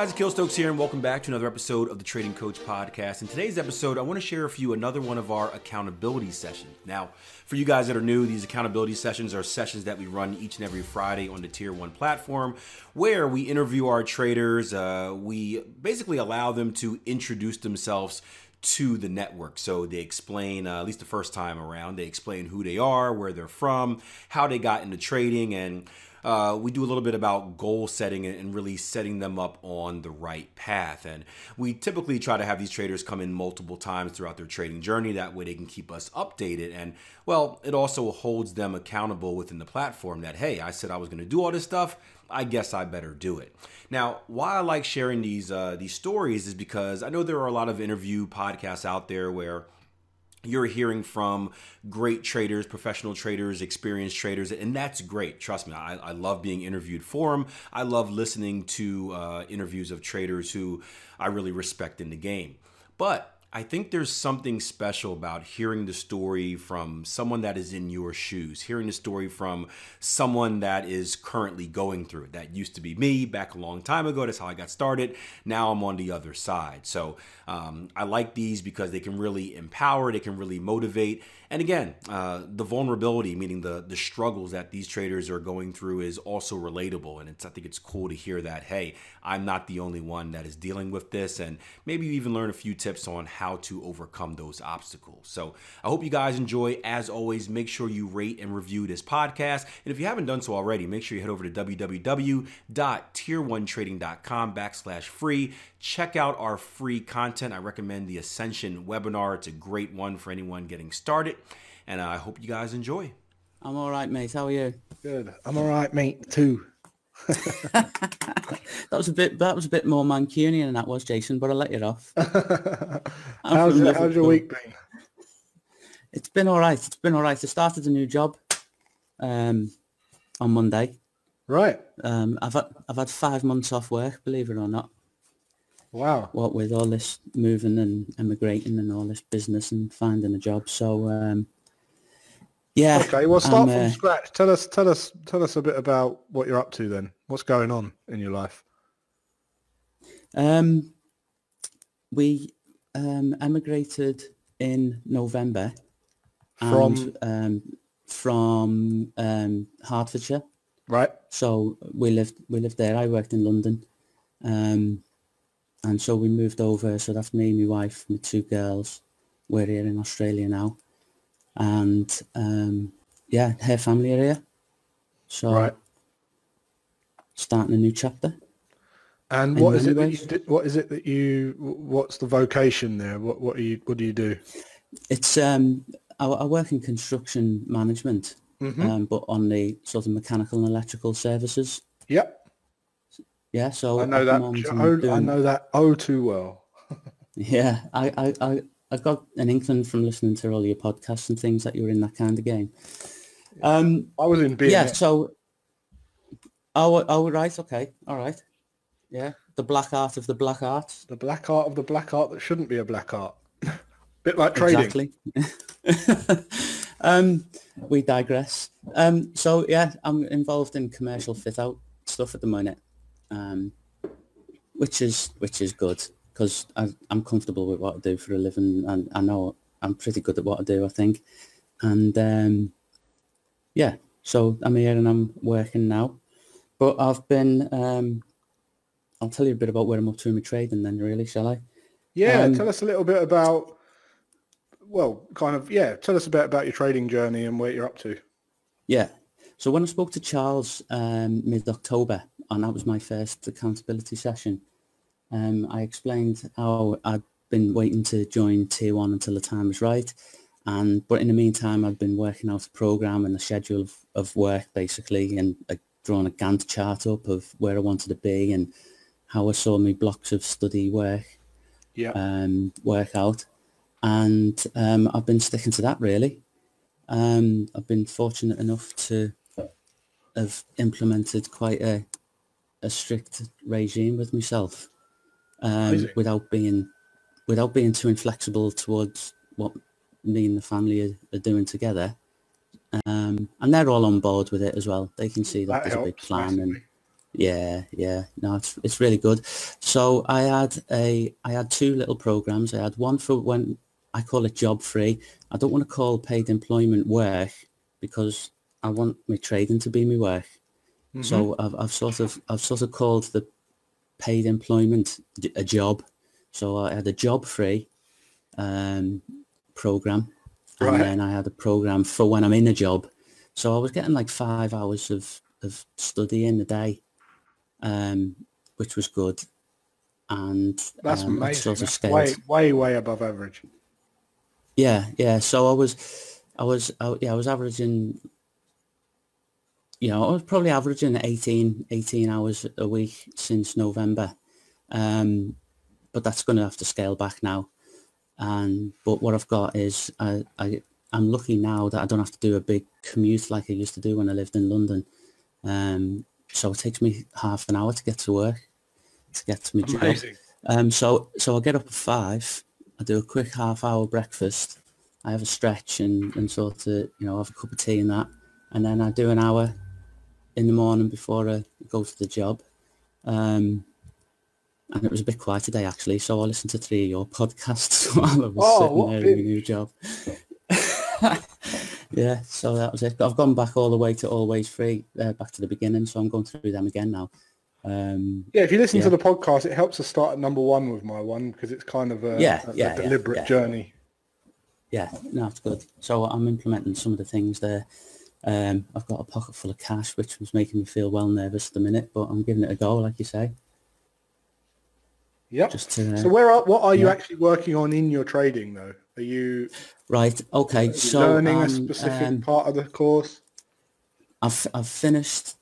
guys, Akil Stokes here, and welcome back to another episode of the Trading Coach Podcast. In today's episode, I want to share with you another one of our accountability sessions. Now, for you guys that are new, these accountability sessions are sessions that we run each and every Friday on the Tier 1 platform where we interview our traders. Uh, we basically allow them to introduce themselves to the network. So they explain, uh, at least the first time around, they explain who they are, where they're from, how they got into trading, and uh, we do a little bit about goal setting and really setting them up on the right path. And we typically try to have these traders come in multiple times throughout their trading journey. That way they can keep us updated. And well, it also holds them accountable within the platform that, hey, I said I was going to do all this stuff. I guess I better do it. Now, why I like sharing these uh, these stories is because I know there are a lot of interview podcasts out there where you're hearing from great traders, professional traders, experienced traders, and that's great. Trust me, I, I love being interviewed for them. I love listening to uh, interviews of traders who I really respect in the game. But I think there's something special about hearing the story from someone that is in your shoes, hearing the story from someone that is currently going through it. That used to be me back a long time ago. That's how I got started. Now I'm on the other side. So um, I like these because they can really empower, they can really motivate. And again, uh, the vulnerability, meaning the the struggles that these traders are going through, is also relatable. And it's I think it's cool to hear that. Hey, I'm not the only one that is dealing with this, and maybe you even learn a few tips on to overcome those obstacles. So I hope you guys enjoy. As always, make sure you rate and review this podcast. And if you haven't done so already, make sure you head over to www.tier1trading.com backslash free. Check out our free content. I recommend the Ascension webinar. It's a great one for anyone getting started. And uh, I hope you guys enjoy. I'm all right, mate. How are you? Good. I'm all right, mate, too. that was a bit. That was a bit more Mancunian than that was, Jason. But I let you off. how's, it, how's your week been? It's been all right. It's been all right. I started a new job um, on Monday. Right. Um, I've had, I've had five months off work, believe it or not. Wow. What with all this moving and emigrating and all this business and finding a job. So um, yeah. Okay. Well, start from uh, scratch. Tell us, tell us, tell us a bit about what you're up to. Then, what's going on in your life? Um, we um, emigrated in November from and, um, from um, Hertfordshire. Right. So we lived we lived there. I worked in London, um, and so we moved over. So that's me, my wife, my two girls. We're here in Australia now and um, yeah, her family are here. So right. starting a new chapter. And what is it that you do, what is it that you what's the vocation there? What what are you what do you do? It's um I, I work in construction management, mm-hmm. um, but on the sort of mechanical and electrical services. Yep. Yeah, so I know that. Oh, doing, I know that oh too well. yeah, I, I, I I got an inkling from listening to all your podcasts and things that you were in that kind of game. Um, I was in beer. Yeah, so oh, oh, right, okay, all right, yeah, the black art of the black art, the black art of the black art that shouldn't be a black art. Bit like trading. Exactly. um, we digress. Um, so yeah, I'm involved in commercial fit out stuff at the minute, um, which is which is good because I'm comfortable with what I do for a living and I know I'm pretty good at what I do, I think. And um, yeah, so I'm here and I'm working now. But I've been, um, I'll tell you a bit about where I'm up to in my trading then, really, shall I? Yeah, um, tell us a little bit about, well, kind of, yeah, tell us a bit about your trading journey and where you're up to. Yeah. So when I spoke to Charles um, mid-October, and that was my first accountability session, um, I explained how I'd been waiting to join Tier 1 until the time was right. And But in the meantime, I'd been working out a program and a schedule of, of work, basically, and uh, drawn a Gantt chart up of where I wanted to be and how I saw my blocks of study work yeah. um, work out. And um, I've been sticking to that, really. Um, I've been fortunate enough to have implemented quite a, a strict regime with myself um, without being without being too inflexible towards what me and the family are, are doing together. Um, and they're all on board with it as well. They can see that, that there's a big plan, massively. and Yeah, yeah. No, it's it's really good. So I had a I had two little programs. I had one for when I call it job free. I don't want to call paid employment work because I want my trading to be my work. Mm-hmm. So I've I've sort of I've sort of called the paid employment a job. So I had a job free um, program, right. and then I had a program for when I'm in a job. So I was getting like five hours of of study in the day um, which was good. And that's um, amazing. Sort of that's way, way, way above average. Yeah, yeah. So I was, I was, I, yeah, I was averaging. You know, I was probably averaging 18, 18 hours a week since November, um, but that's going to have to scale back now. And but what I've got is I, I I'm lucky now that I don't have to do a big commute like I used to do when I lived in London. Um, so it takes me half an hour to get to work, to get to my Amazing. job. Um, so so I get up at five. I do a quick half hour breakfast. I have a stretch and, and sort of you know have a cup of tea and that, and then I do an hour in the morning before I go to the job. Um, and it was a bit quiet today actually, so I listened to three of your podcasts while I was oh, sitting there in my new job. Yeah, so that was it. But I've gone back all the way to Always Free, uh, back to the beginning, so I'm going through them again now. Um, yeah, if you listen yeah. to the podcast, it helps us start at number one with my one because it's kind of a, yeah, a, yeah, a deliberate yeah, journey. Yeah, no, it's good. So I'm implementing some of the things there. Um, I've got a pocket full of cash, which was making me feel well nervous at the minute, but I'm giving it a go, like you say. Yeah. Just uh, so where are what are you actually working on in your trading though? Are you right? Okay, so learning um, a specific um, part of the course. I've I've finished.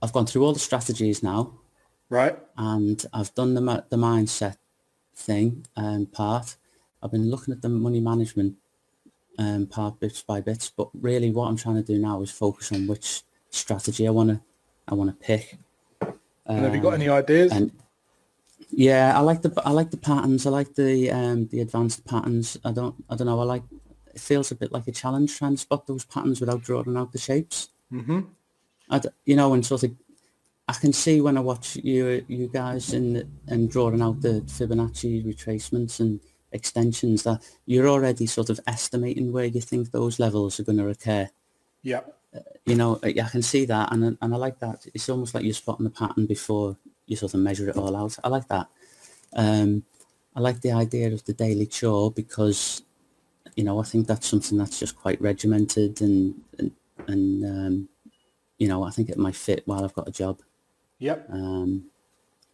I've gone through all the strategies now. Right. And I've done the the mindset thing um, part. I've been looking at the money management um, part bits by bits, but really what I'm trying to do now is focus on which strategy I want to I want to pick. And have you got any ideas? And yeah, I like the I like the patterns. I like the um, the advanced patterns. I don't I don't know. I like it feels a bit like a challenge trying to spot those patterns without drawing out the shapes. Mm-hmm. I you know, and sort of I can see when I watch you you guys in and drawing out the Fibonacci retracements and extensions that you're already sort of estimating where you think those levels are going to occur. Yeah. Uh, you know, I can see that, and and I like that. It's almost like you're spotting the pattern before you sort of measure it all out. I like that. Um, I like the idea of the daily chore because, you know, I think that's something that's just quite regimented and and, and um, you know, I think it might fit while I've got a job. Yep. Um,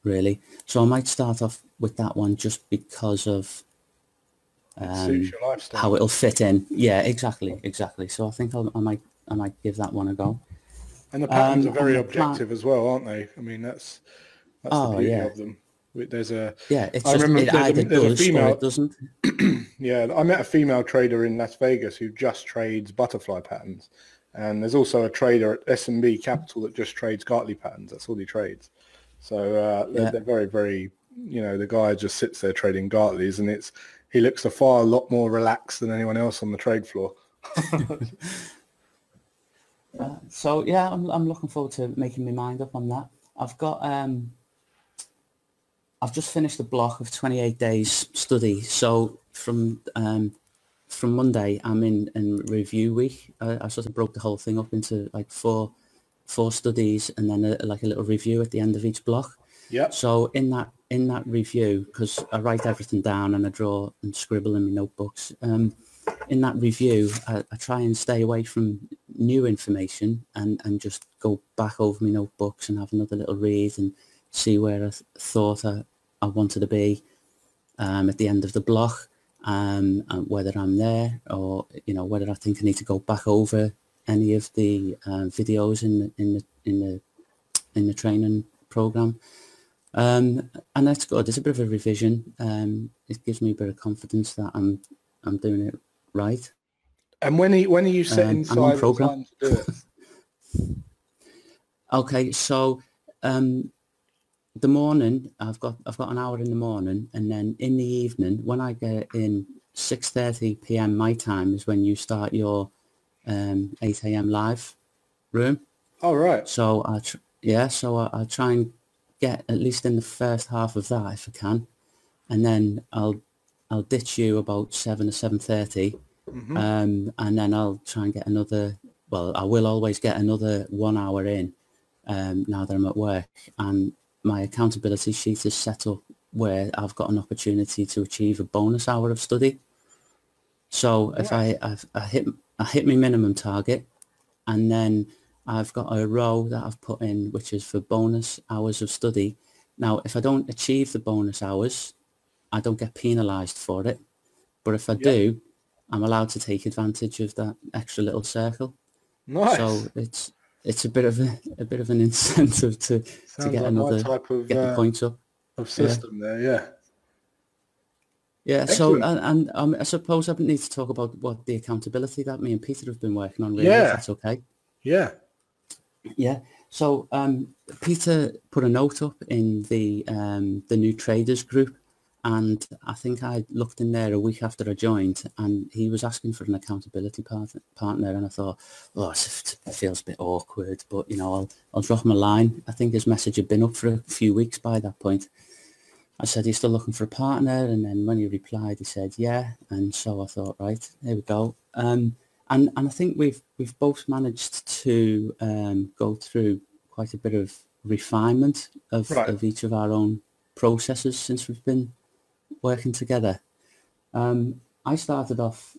really. So I might start off with that one just because of um, how it'll fit in. Yeah, exactly, exactly. So I think I'll, I might I might give that one a go. And the patterns um, are very objective plan- as well, aren't they? I mean, that's that's oh, the beauty yeah. of them. There's a yeah. It's I remember it there's, a, there's a female. doesn't. yeah, I met a female trader in Las Vegas who just trades butterfly patterns, and there's also a trader at SMB Capital that just trades Gartley patterns. That's all he trades. So uh, they're, they're, very, very. You know, the guy just sits there trading Gartleys, and it's he looks a far a lot more relaxed than anyone else on the trade floor. uh, so yeah, I'm I'm looking forward to making my mind up on that. I've got um I've just finished a block of 28 days study. So from um, from Monday, I'm in, in review week. I, I, sort of broke the whole thing up into like four four studies and then a, like a little review at the end of each block. Yeah. So in that in that review, because I write everything down and I draw and scribble in my notebooks. Um, in that review, I, I, try and stay away from new information and, and just go back over my notebooks and have another little read and see where I th- thought I, I wanted to be um, at the end of the block, um, whether I'm there or you know whether I think I need to go back over any of the uh, videos in the, in the in the in the training program. Um, and that's good. It's a bit of a revision. Um, it gives me a bit of confidence that I'm I'm doing it right. And when are you, when are you setting um, aside time to do it? okay, so um, the morning I've got I've got an hour in the morning, and then in the evening when I get in six thirty p.m. my time is when you start your um, eight a.m. live room. All right. So I tr- yeah, so I, I'll try and get at least in the first half of that if I can, and then I'll I'll ditch you about seven or seven Mm-hmm. um, and then I'll try and get another. Well, I will always get another one hour in um, now that I'm at work, and my accountability sheet is set up where I've got an opportunity to achieve a bonus hour of study. So if I, I I hit I hit my minimum target, and then I've got a row that I've put in which is for bonus hours of study. Now, if I don't achieve the bonus hours, I don't get penalised for it. But if I do, I'm allowed to take advantage of that extra little circle. Nice. So it's it's a bit of a, a bit of an incentive to, to get like another type of, get the uh, points up. of system there. Yeah. Yeah, so and, and um, I suppose I need to talk about what the accountability that me and Peter have been working on. Really, Yeah. if that's okay. Yeah. Yeah. So um, Peter put a note up in the um, the new traders group, and I think I looked in there a week after I joined, and he was asking for an accountability part- partner, and I thought, oh, it feels a bit awkward, but you know, I'll I'll drop him a line. I think his message had been up for a few weeks by that point. I said, he's still looking for a partner? And then when he replied, he said, yeah. And so I thought, right, there we go. Um, and, and I think we've, we've both managed to um, go through quite a bit of refinement of, Right. of each of our own processes since we've been working together. Um, I started off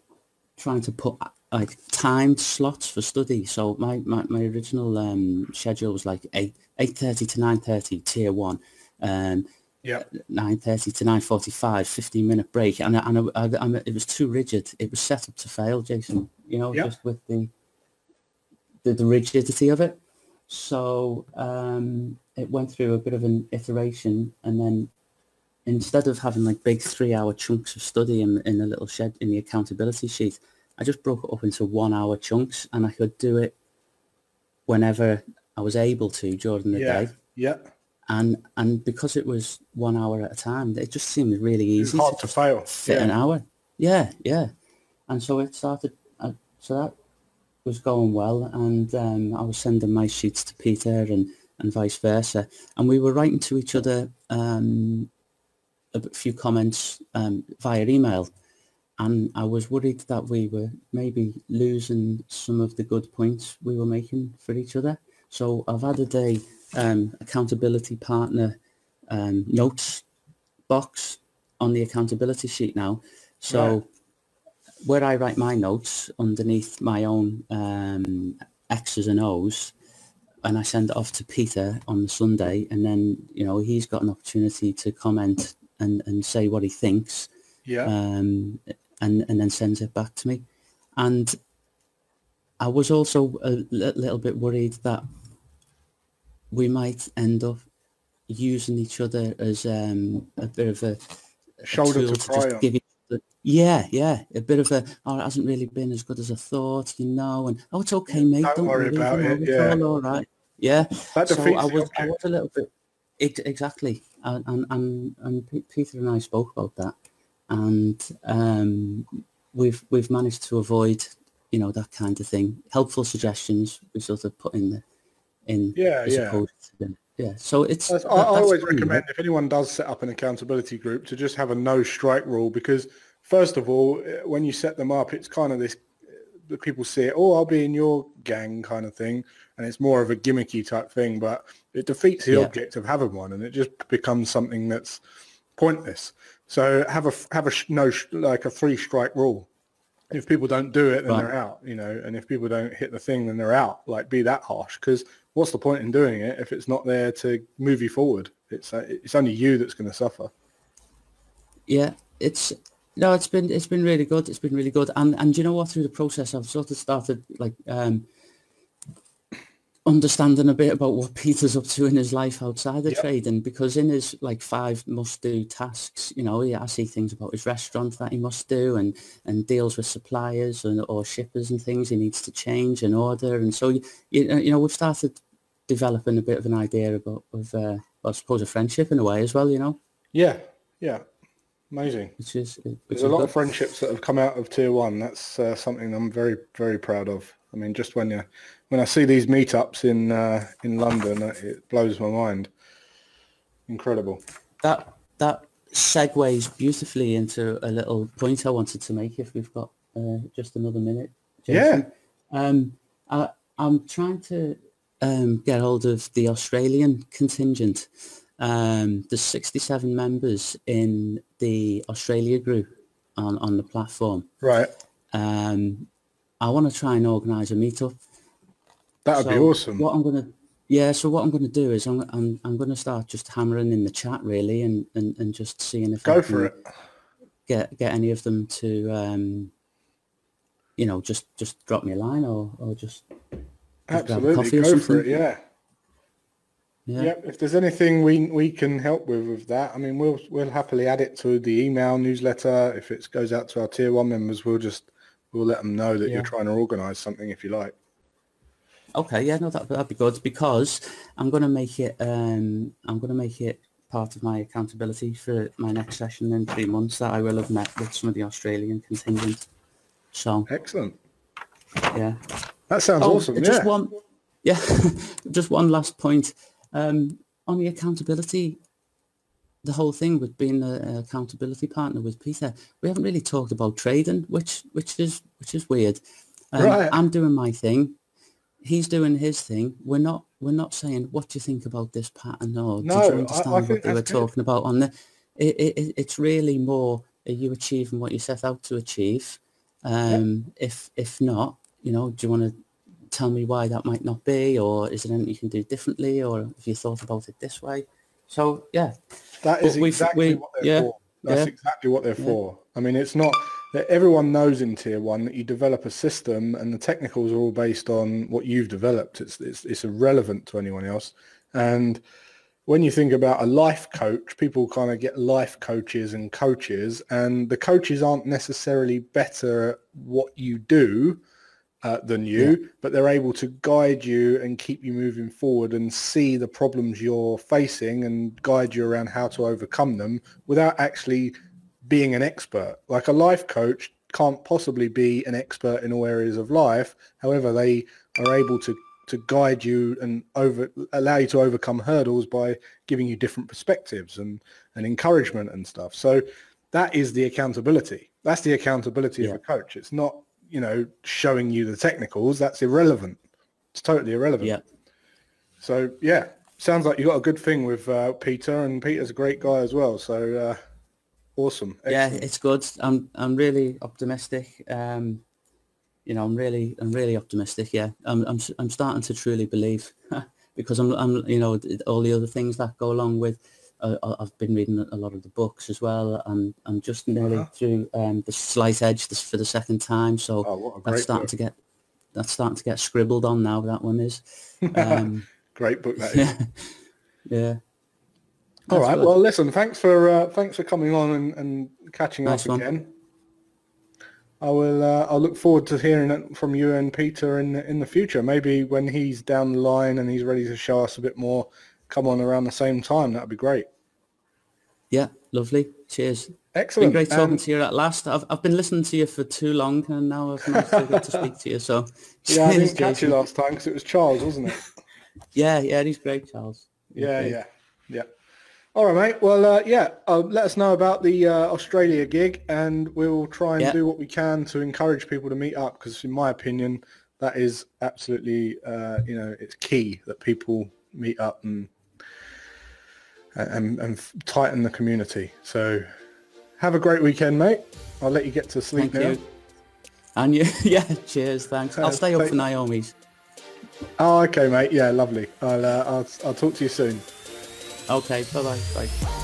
trying to put like timed slots for study. So my, my, my original um, schedule was like 8, 8.30 to 9.30, tier one. Um, Yeah. 9.30 to 9.45, 15 minute break. And, and I, I, I'm- it was too rigid. It was set up to fail, Jason, you know, Yeah. just with the, the, the rigidity of it. So um, it went through a bit of an iteration and then instead of having like big three hour chunks of study in, in a little shed in the accountability sheet, I just broke it up into one hour chunks and I could do it whenever I was able to during the Yeah. day Yeah. and and because it was one hour at a time, it just seemed really easy. It's hard to to fail. fit Yeah. an hour. Yeah, yeah. And so it started. Uh, so that was going well, and um, I was sending my sheets to Peter and and vice versa, and we were writing to each other um, a few comments um, via email. And I was worried that we were maybe losing some of the good points we were making for each other. So I've added a um, accountability partner um, notes box on the accountability sheet now. So Right. where I write my notes underneath my own um, X's and O's, and I send it off to Peter on the Sunday, and then you know he's got an opportunity to comment and, and say what he thinks, Yeah. um, and and then sends it back to me. And I was also a little bit worried that we might end up using each other as um, a bit of a, Shoulder to cry on. give each other, yeah, yeah, a bit of a, oh, it hasn't really been as good as I thought, you know, and oh, it's okay, mate, don't don't, worry worry, about it, yeah. all right, yeah. So I was, I was a little bit, ex- exactly, and and and, and Peter and I spoke about that, and um, we've we've managed to avoid, you know, that kind of thing. Helpful suggestions we sort of put in the in Yeah, yeah. yeah. So it's that- I always right? recommend if anyone does set up an accountability group to just have a no strike rule because first of all, eh, when you set them up, it's kind of this the people see it, oh, I'll be in your gang kind of thing, and it's more of a gimmicky type thing, but it defeats the Yeah. object of having one, and it just becomes something that's pointless. So have a have a no like a three strike rule. If people don't do it, then Right. they're out, you know, and if people don't hit the thing, then they're out. Like be that harsh, because what's the point in doing it if it's not there to move you forward? It's uh, it's only you that's going to suffer. Yeah, it's no, it's been it's been really good. It's been really good, and and you know what? Through the process, I've sort of started like um understanding a bit about what Peter's up to in his life outside the Yep. trading because in his like five must do tasks, you know, yeah, I see things about his restaurant that he must do and and deals with suppliers and or shippers and things he needs to change and order, and so you you know, we've started developing a bit of an idea about of uh, I suppose a friendship in a way as well, you know, Yeah, yeah, amazing. which is which There's is a lot of friendships that have come out of tier one. That's uh, something I'm very very proud of. I mean, just when you when I see these meetups in uh, in London, it blows my mind. Incredible. That that segues beautifully into a little point I wanted to make. If we've got uh, just another minute, Jason. Yeah. Um, I, I'm trying to um, get hold of the Australian contingent. Um, there's 67 members in the Australia group on, on the platform. Right. Um, I want to try and organise a meetup. That would be awesome. What I'm gonna, yeah. So what I'm gonna do is I'm I'm I'm gonna start just hammering in the chat really, and and, and just seeing if I Go can for it. get get any of them to, um, you know, just just drop me a line or or just a Absolutely. Go for it. Yeah. Yeah. Yep. If there's anything we we can help with with that, I mean, we'll we'll happily add it to the email newsletter. If it goes out to our tier one members, we'll just we'll let them know that Yeah. you're trying to organise something if you like. Okay, yeah, no, that that'd be good because I'm gonna make it. Um, I'm gonna make it part of my accountability for my next session in three months that I will have met with some of the Australian contingent. So Excellent. yeah. That sounds Oh, awesome. Just Yeah. one, yeah, just one last point um, on the accountability. The whole thing with being an accountability partner with Peter, we haven't really talked about trading, which which is which is weird. Um, Right. I'm doing my thing. He's doing his thing. We're not we're not saying what do you think about this pattern or No, did I- you I understand think what they were good. talking about on the. It, it, it- it's really more are you achieving what you set out to achieve? Um, If if not, you know, do you want to tell me why that might not be, or is there anything you can do differently, or have you thought about it this way? So yeah, That is But exactly we- what they're yeah, for. That's yeah. exactly what they're Yeah. for. I mean, it's not that everyone knows in tier one that you develop a system and the technicals are all based on what you've developed. It's, it's, it's irrelevant to anyone else. And when you think about a life coach, people kind of get life coaches and coaches and the coaches aren't necessarily better at what you do uh, than you, but they're able to guide you and keep you moving forward and see the problems you're facing and guide you around how to overcome them without actually being an expert. Like a life coach can't possibly be an expert in all areas of life. However, they are able to to guide you and over allow you to overcome hurdles by giving you different perspectives and, and encouragement and stuff. So that is the accountability. That's the accountability of a coach. It's not, you know, showing you the technicals. That's irrelevant. It's totally irrelevant. yeah, So yeah, sounds like you got a good thing with uh, Peter, and Peter's a great guy as well. So uh, awesome. yeah, it's good. I'm I'm really optimistic. Um, you know, I'm really I'm really optimistic. Yeah, I'm I'm I'm starting to truly believe because I'm I'm you know all the other things that go along with. Uh, I- I've been reading a lot of the books as well, and I'm just nearly Uh-huh. through um, the Slight Edge this for the second time. So Oh, that's starting book. to get that's starting to get scribbled on now. That one is. Um, Great book that is. yeah. All That's right. good. Well, listen. Thanks for uh, thanks for coming on and, and catching Nice up one. again. I will. Uh, I'll look forward to hearing it from you and Peter in in the future. Maybe when he's down the line and he's ready to show us a bit more, come on around the same time. That'd be great. Yeah, lovely. Cheers. Excellent. Been great talking And- to you at last. I've, I've been listening to you for too long and now I've managed to get to speak to you. So yeah, I didn't catch you last time because it was Charles, wasn't it? Yeah, yeah, he's great, Charles. He's Yeah, great. yeah, yeah. All right, mate. Well, uh, yeah, uh, let us know about the uh, Australia gig, and we'll try and Yeah. do what we can to encourage people to meet up. Because, in my opinion, that is absolutely, uh, you know, it's key that people meet up and and, and tighten the community. So, have a great weekend, mate. I'll let you get to sleep Thank now. you. And you, yeah, cheers, thanks. I'll stay up for Naomi's. Oh, okay, mate. Yeah, lovely. I'll uh, I'll I'll talk to you soon. Okay, bye-bye. Bye.